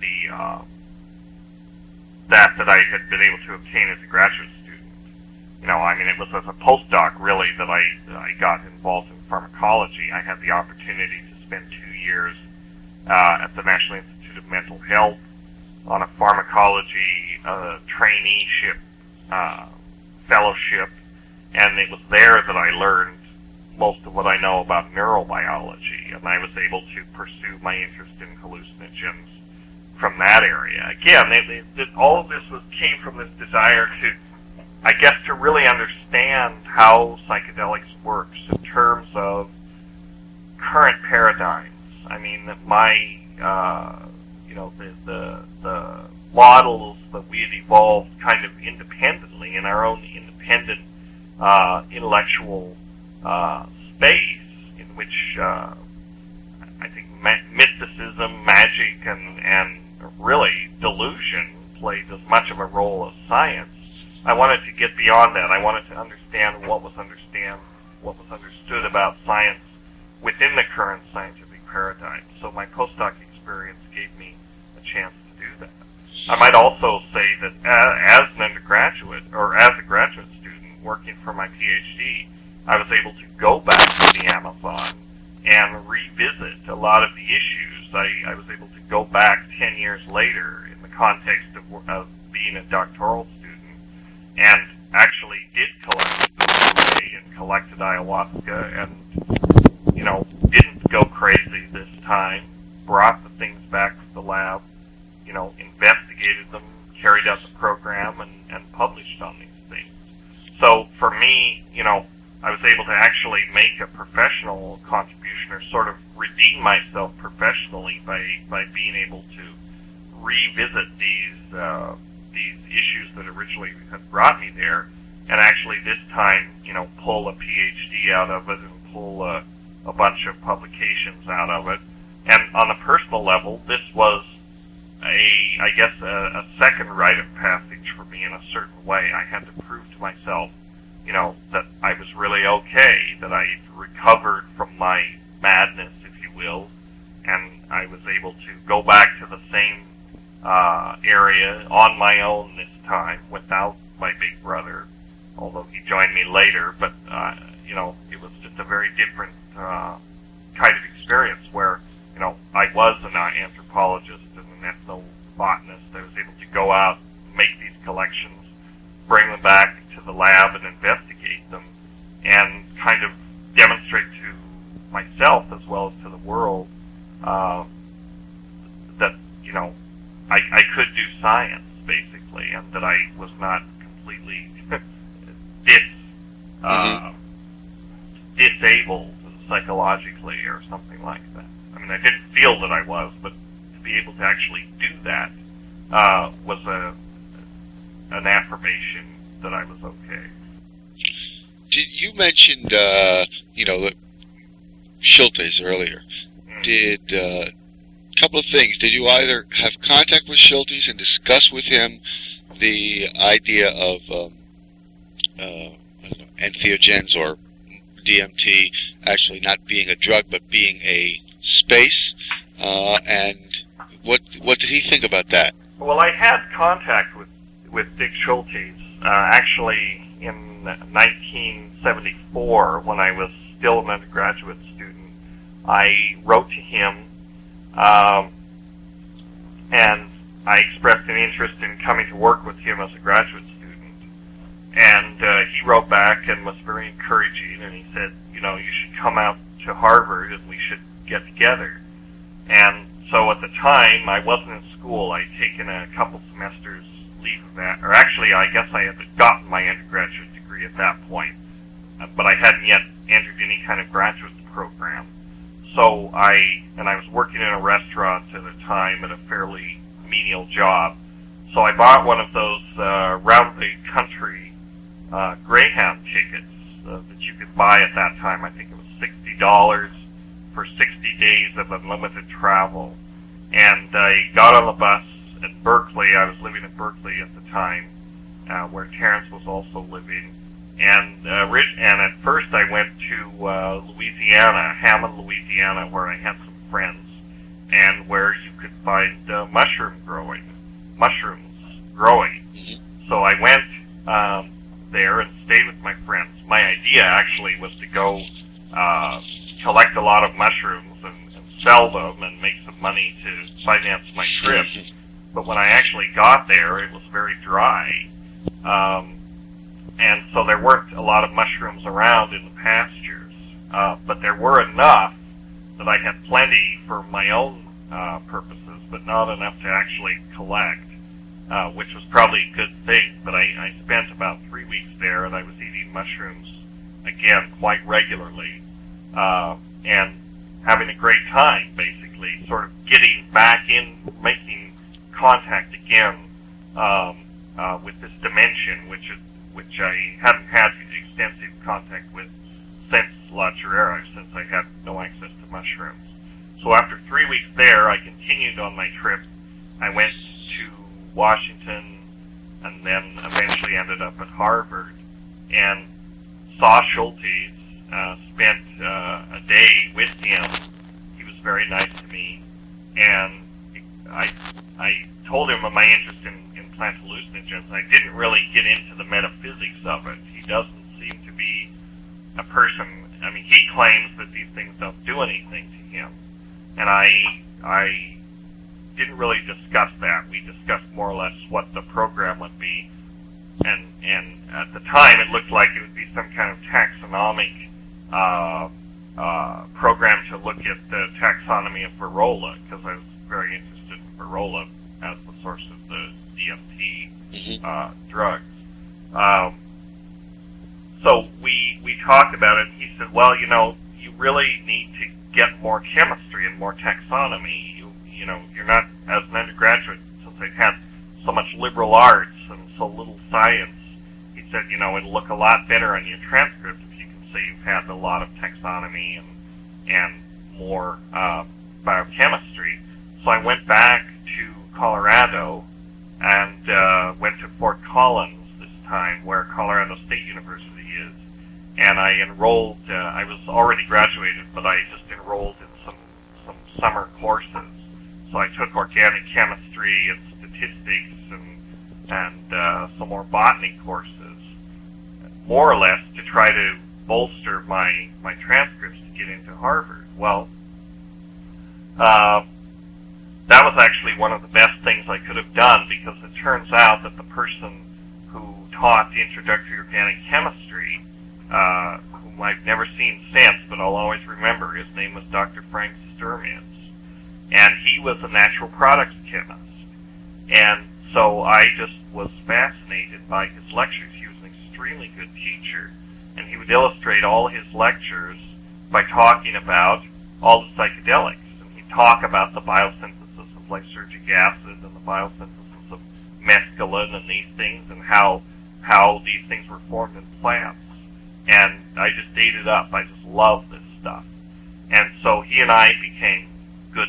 the uh, that that I had been able to obtain as a graduate. You know, I mean, it was as a postdoc really that I I got involved in pharmacology. I had the opportunity to spend two years uh, at the National Institute of Mental Health on a pharmacology uh, traineeship uh, fellowship, and it was there that I learned most of what I know about neurobiology, and I was able to pursue my interest in hallucinogens from that area. Again, they, they, all of this was came from this desire to, I guess, to really understand how psychedelics works in terms of current paradigms. I mean, my, uh, you know, the, the the models that we had evolved kind of independently in our own independent uh, intellectual uh, space in which uh, I think ma- mysticism, magic, and and really delusion played as much of a role as science. I wanted to get beyond that. I wanted to understand what was understand what was understood about science within the current scientific paradigm. So my postdoc experience gave me a chance to do that. I might also say that as an undergraduate or as a graduate student working for my PhD, I was able to go back to the Amazon and revisit a lot of the issues. I, I was able to go back 10 years later in the context of, of being a doctoral and actually did collect and collected ayahuasca and, you know, didn't go crazy this time, brought the things back to the lab, you know, investigated them, carried out the program, and, and published on these things. So for me, you know, I was able to actually make a professional contribution or sort of redeem myself professionally by, by being able to revisit these, uh, these issues that originally had brought me there and actually this time, you know, pull a PhD out of it and pull a, a bunch of publications out of it. And on a personal level, this was a, I guess, a, a second rite of passage for me in a certain way. I had to prove to myself you know, that I was really okay, that I recovered from my madness, if you will, and I was able to go back to the same uh, area on my own this time without my big brother, although he joined me later. But uh, you know, it was just a very different uh, kind of experience where you know I was an anthropologist and an ethnobotanist. I was able to go out, make these collections, bring them back to the lab and investigate them and kind of demonstrate to myself as well as to the world uh, that, you know, I, I could do science, basically, and that I was not completely dis, uh, mm-hmm. disabled psychologically or something like that. I mean, I didn't feel that I was, but to be able to actually do that uh, was a an affirmation that I was okay. Did you mentioned uh, you know Schultes earlier? Mm. Did uh, couple of things? Did you either have contact with Schultes and discuss with him the idea of um, uh, entheogens or DMT actually not being a drug but being a space? Uh, and what what did he think about that? Well, I had contact with with Dick Schultes uh, actually in 1974 when I was still an undergraduate student. I wrote to him um, and I expressed an interest in coming to work with him as a graduate student. And uh, he wrote back and was very encouraging, and he said, you know, you should come out to Harvard and we should get together. And so at the time, I wasn't in school. I'd taken a couple semesters leave of that, or actually, I guess I had gotten my undergraduate degree at that point, but I hadn't yet entered any kind of graduate program. So I, and I was working in a restaurant at the time at a fairly menial job. So I bought one of those uh, round the country uh, Greyhound tickets uh, that you could buy at that time. I think it was sixty dollars for sixty days of unlimited travel. And I got on the bus at Berkeley. I was living at Berkeley at the time, uh, where Terence was also living. And uh, and at first I went to uh, Louisiana, Hammond, Louisiana, where I had some friends, and where you could find uh, mushroom growing, mushrooms growing. Mm-hmm. So I went um, there and stayed with my friends. My idea actually was to go uh, collect a lot of mushrooms and, and sell them and make some money to finance my trip. But when I actually got there, it was very dry. Um, and so there weren't a lot of mushrooms around in the pastures, uh, but there were enough that I had plenty for my own uh, purposes, but not enough to actually collect, uh, which was probably a good thing. But I, I spent about three weeks there, and I was eating mushrooms again quite regularly, uh, and having a great time, basically, sort of getting back in, making contact again um, uh, with this dimension, which is which I hadn't had extensive contact with since La Chorrera, since I had no access to mushrooms. So after three weeks there, I continued on my trip. I went to Washington and then eventually ended up at Harvard and saw Schultes, uh, spent uh, a day with him. He was very nice to me, and I I told him of my interest in, in plant hallucinogens. I didn't really get into the metaphysics of it. He doesn't seem to be a person. I mean, he claims that these things don't do anything to him, and I I didn't really discuss that. We discussed more or less what the program would be, and and at the time it looked like it would be some kind of taxonomic uh, uh, program to look at the taxonomy of Virola because I was very interested in Virola as the source of the DMT Mhm. uh, drugs. Um, so we we talked about it. and He said, "Well, you know, you really need to get more chemistry and more taxonomy. You you know, you're not as an undergraduate since I've had so much liberal arts and so little science." He said, "You know, it'll look a lot better on your transcript if you can say you've had a lot of taxonomy and and more uh, biochemistry." So I went back to Colorado and uh, went to Fort Collins this time, where Colorado State University is. And I enrolled. Uh, I was already graduated, but I just enrolled in some some summer courses. So I took organic chemistry and statistics and and uh, some more botany courses, more or less to try to bolster my my transcripts to get into Harvard. Well. Uh, that was actually one of the best things I could have done because it turns out that the person who taught the introductory organic chemistry, uh, whom I've never seen since, but I'll always remember, his name was Dr. Frank Stermitz, and he was a natural products chemist. And so I just was fascinated by his lectures. He was an extremely good teacher, and he would illustrate all his lectures by talking about all the psychedelics. And he'd talk about the biosynthesis of lysergic acid and the biosynthesis of mescaline and these things and how how these things were formed in plants. And I just ate it up. I just love this stuff. And so he and I became good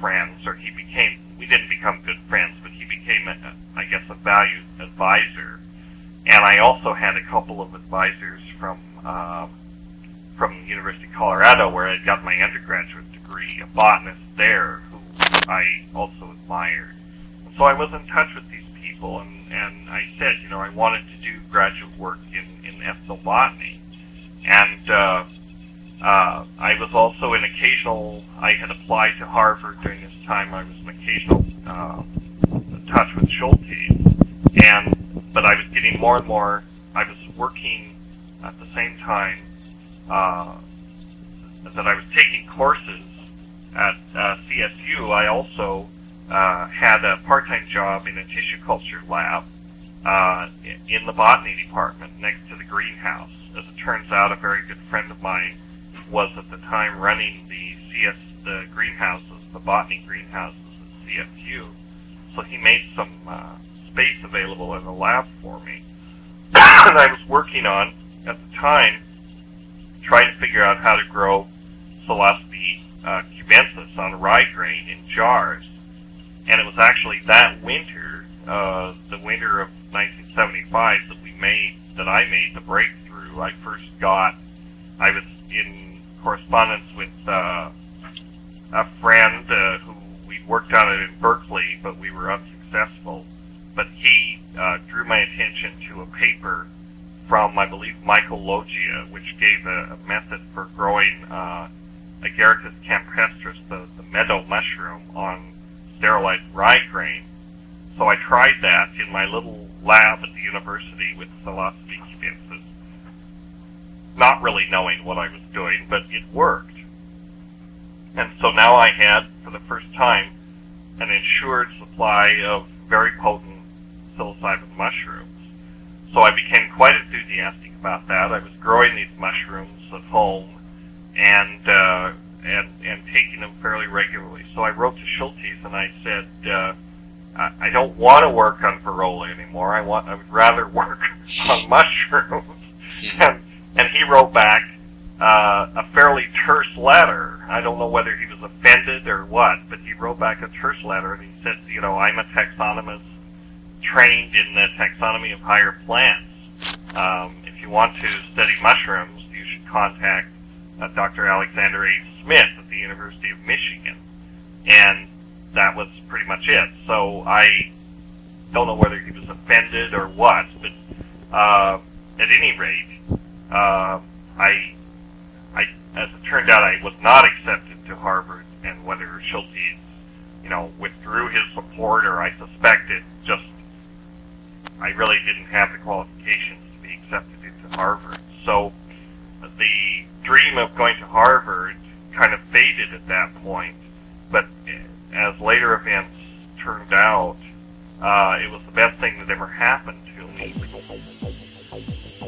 friends, or he became, we didn't become good friends, but he became, a, I guess, a valued advisor. And I also had a couple of advisors from, uh, from University of Colorado where I got my undergraduate degree, a botanist there I also admired. So I was in touch with these people and, and I said, you know, I wanted to do graduate work in, in ethnobotany. And, uh, uh, I was also an occasional, I had applied to Harvard during this time, I was an occasional, uh, touch with Schultes. And, but I was getting more and more, I was working at the same time, uh, that I was taking courses at uh, CSU, I also uh, had a part-time job in a tissue culture lab uh, in the botany department next to the greenhouse. As it turns out, a very good friend of mine was at the time running the CS the greenhouses, the botany greenhouses at CSU. So he made some uh, space available in the lab for me. and I was working on, at the time, trying to figure out how to grow Psilocybe uh, cubensis on rye grain in jars. And it was actually that winter, uh, the winter of 1975, that we made, that I made the breakthrough. I first got, I was in correspondence with uh, a friend uh, who we worked on it in Berkeley, but we were unsuccessful. But he uh, drew my attention to a paper from, I believe, Mycologia, which gave a, a method for growing uh, Agaricus campestris, the, the meadow mushroom, on sterilized rye grain. So I tried that in my little lab at the university with Psilocybe cubensis, not really knowing what I was doing, but it worked. And so now I had, for the first time, an insured supply of very potent psilocybin mushrooms. So I became quite enthusiastic about that. I was growing these mushrooms at home and uh, and and taking them fairly regularly. So I wrote to Schultes and I said, uh, I, I don't want to work on Virola anymore. I want I would rather work on mushrooms. and and he wrote back uh, a fairly terse letter. I don't know whether he was offended or what, but he wrote back a terse letter and he said, you know, I'm a taxonomist trained in the taxonomy of higher plants. Um, if you want to study mushrooms, you should contact uh, Dr. Alexander A. Smith at the University of Michigan. And that was pretty much it. So I don't know whether he was offended or what, but uh, at any rate, uh, I, I, as it turned out, I was not accepted to Harvard, and whether Schultes, you know, withdrew his support or I suspect it just I really didn't have the qualifications to be accepted into Harvard. So the dream of going to Harvard kind of faded at that point. But as later events turned out, uh, it was the best thing that ever happened to me.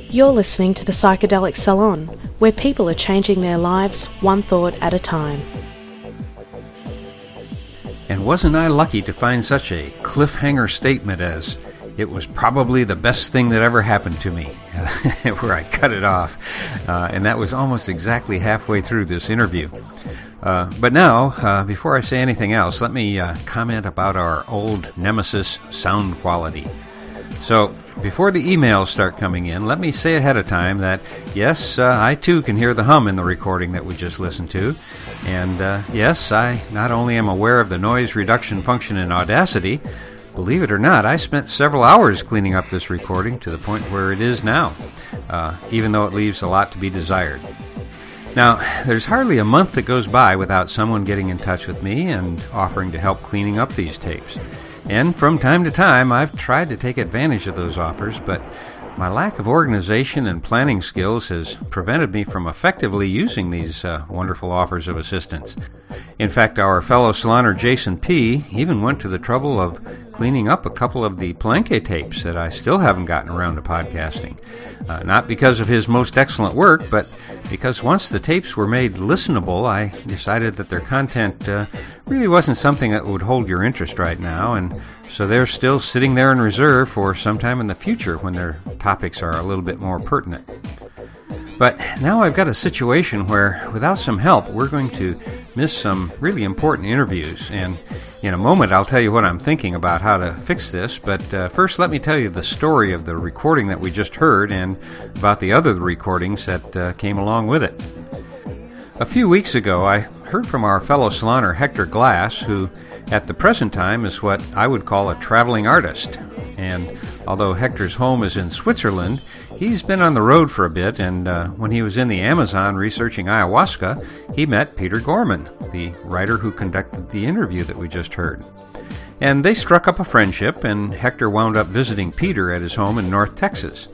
You're listening to the Psychedelic Salon, where people are changing their lives one thought at a time. And wasn't I lucky to find such a cliffhanger statement as, it was probably the best thing that ever happened to me, where I cut it off. Uh, and that was almost exactly halfway through this interview. Uh, but now, uh, before I say anything else, let me uh, comment about our old nemesis sound quality. So, before the emails start coming in, let me say ahead of time that yes, uh, I too can hear the hum in the recording that we just listened to. And uh, yes, I not only am aware of the noise reduction function in Audacity, Believe it or not, I spent several hours cleaning up this recording to the point where it is now, uh, even though it leaves a lot to be desired. Now, there's hardly a month that goes by without someone getting in touch with me and offering to help cleaning up these tapes. And from time to time, I've tried to take advantage of those offers, but my lack of organization and planning skills has prevented me from effectively using these uh, wonderful offers of assistance. In fact, our fellow saloner Jason P. even went to the trouble of cleaning up a couple of the Palenque tapes that I still haven't gotten around to podcasting. Uh, not because of his most excellent work, but because once the tapes were made listenable, I decided that their content uh, really wasn't something that would hold your interest right now, and so they're still sitting there in reserve for sometime in the future when their topics are a little bit more pertinent. But now I've got a situation where, without some help, we're going to miss some really important interviews. And in a moment, I'll tell you what I'm thinking about how to fix this. But uh, first, let me tell you the story of the recording that we just heard and about the other recordings that uh, came along with it. A few weeks ago, I heard from our fellow saloner Hector Glass, who at the present time is what I would call a traveling artist. And although Hector's home is in Switzerland, He's been on the road for a bit, and uh, when he was in the Amazon researching ayahuasca, he met Peter Gorman, the writer who conducted the interview that we just heard. And they struck up a friendship, and Hector wound up visiting Peter at his home in North Texas.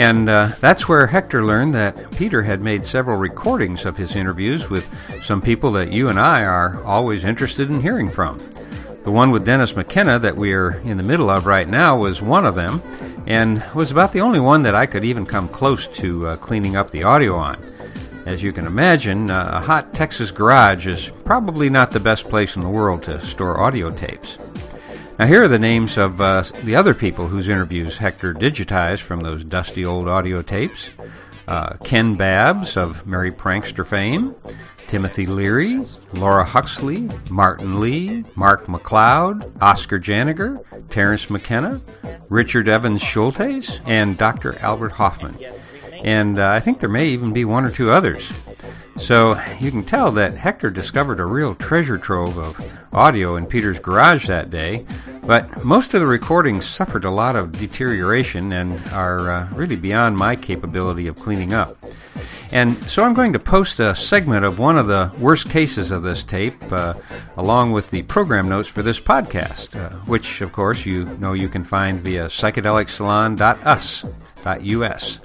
And uh, that's where Hector learned that Peter had made several recordings of his interviews with some people that you and I are always interested in hearing from. The one with Dennis McKenna that we are in the middle of right now was one of them, and was about the only one that I could even come close to uh, cleaning up the audio on. As you can imagine, uh, a hot Texas garage is probably not the best place in the world to store audio tapes. Now, here are the names of uh, the other people whose interviews Hector digitized from those dusty old audio tapes. Uh, Ken Babbs of Merry Prankster fame, Timothy Leary, Laura Huxley, Martin Lee, Mark McCloud, Oscar Janiger, Terence McKenna, Richard Evans Schultes, and Dr. Albert Hofmann. And uh, I think there may even be one or two others. So you can tell that Hector discovered a real treasure trove of audio in Peter's garage that day, but most of the recordings suffered a lot of deterioration and are uh, really beyond my capability of cleaning up. And so I'm going to post a segment of one of the worst cases of this tape, uh, along with the program notes for this podcast, uh, which, of course, you know you can find via psychedelicsalon.us.us.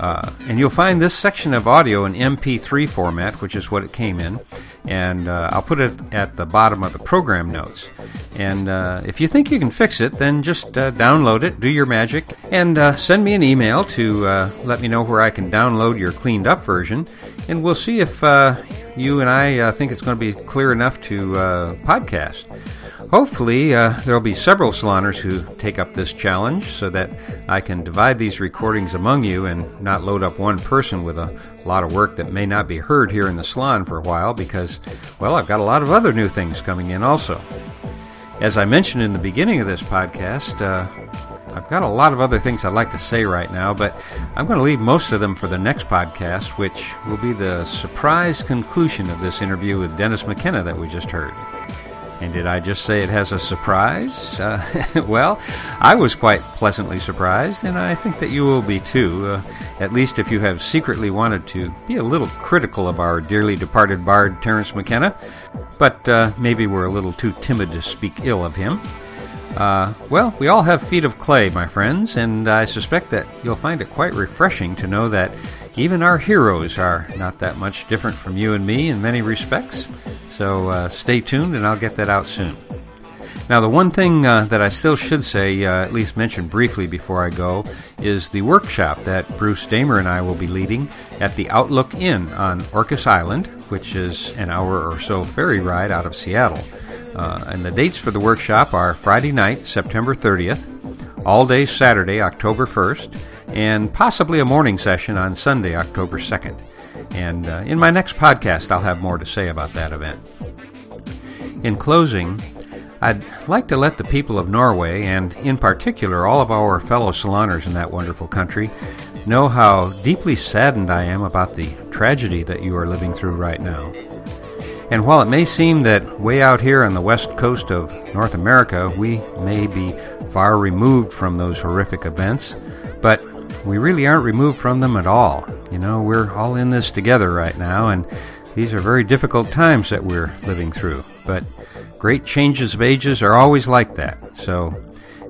Uh, and you'll find this section of audio in MP3 format, which is what it came in, and uh, I'll put it at the bottom of the program notes. And uh, if you think you can fix it, then just uh, download it, do your magic, and uh, send me an email to uh, let me know where I can download your cleaned up version, and we'll see if you and I think it's going to be clear enough to podcast. Hopefully, uh, there will be several saloners who take up this challenge so that I can divide these recordings among you and not load up one person with a lot of work that may not be heard here in the salon for a while because, well, I've got a lot of other new things coming in also. As I mentioned in the beginning of this podcast, uh, I've got a lot of other things I'd like to say right now, but I'm going to leave most of them for the next podcast, which will be the surprise conclusion of this interview with Dennis McKenna that we just heard. And did I just say it has a surprise? Uh, well, I was quite pleasantly surprised, and I think that you will be too, uh, at least if you have secretly wanted to be a little critical of our dearly departed bard Terence McKenna, but uh, maybe we're a little too timid to speak ill of him. Uh, well, we all have feet of clay, my friends, and I suspect that you'll find it quite refreshing to know that even our heroes are not that much different from you and me in many respects. So uh, stay tuned, and I'll get that out soon. Now, the one thing uh, that I still should say, uh, at least mention briefly before I go, is the workshop that Bruce Damer and I will be leading at the Outlook Inn on Orcas Island, which is an hour or so ferry ride out of Seattle. Uh, and the dates for the workshop are Friday night, September 30th, all day Saturday, October 1st, and possibly a morning session on Sunday, October 2nd. And uh, in my next podcast, I'll have more to say about that event. In closing, I'd like to let the people of Norway, and in particular all of our fellow saloners in that wonderful country, know how deeply saddened I am about the tragedy that you are living through right now. And while it may seem that way out here on the west coast of North America we may be far removed from those horrific events, but we really aren't removed from them at all. You know, we're all in this together right now, and these are very difficult times that we're living through. But great changes of ages are always like that. So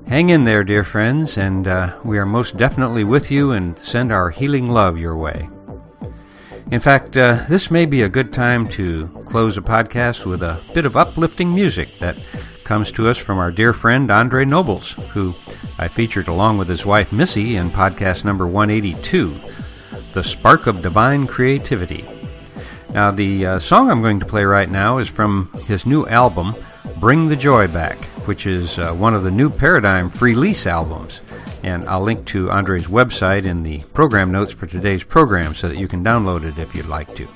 hang in there, dear friends, and uh, we are most definitely with you and send our healing love your way. In fact, uh, this may be a good time to close a podcast with a bit of uplifting music that comes to us from our dear friend Andre Nobles, who I featured along with his wife Missy in podcast number 182, The Spark of Divine Creativity. Now, the uh, song I'm going to play right now is from his new album, Bring the Joy Back, which is uh, one of the new Paradigm free lease albums. And I'll link to Andre's website in the program notes for today's program so that you can download it if you'd like to.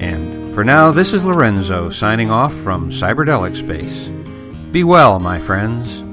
And for now, this is Lorenzo signing off from Cyberdelic Space. Be well, my friends.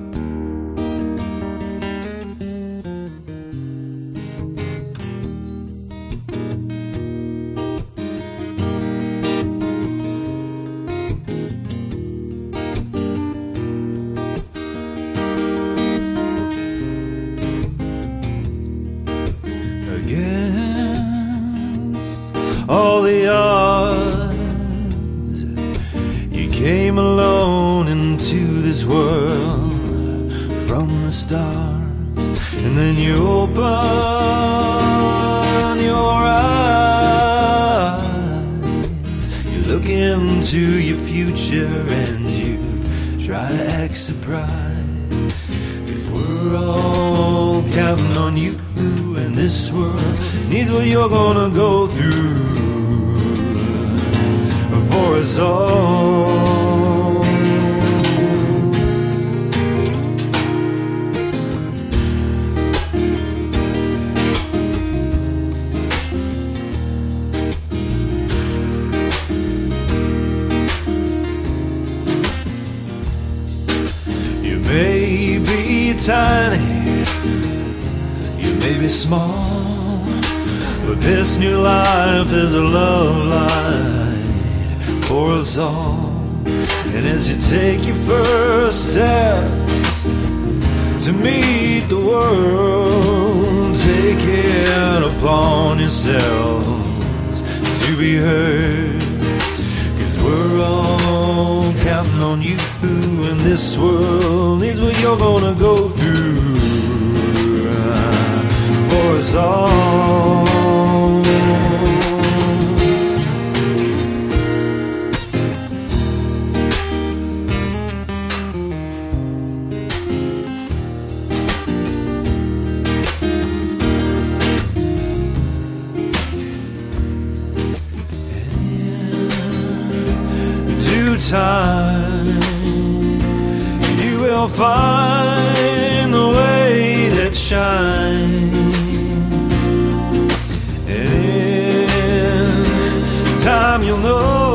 It upon yourself be heard. Cause we're all counting on you, and this world needs what you're gonna go through for us all. Time, you will find the way that shines. And in time, you'll know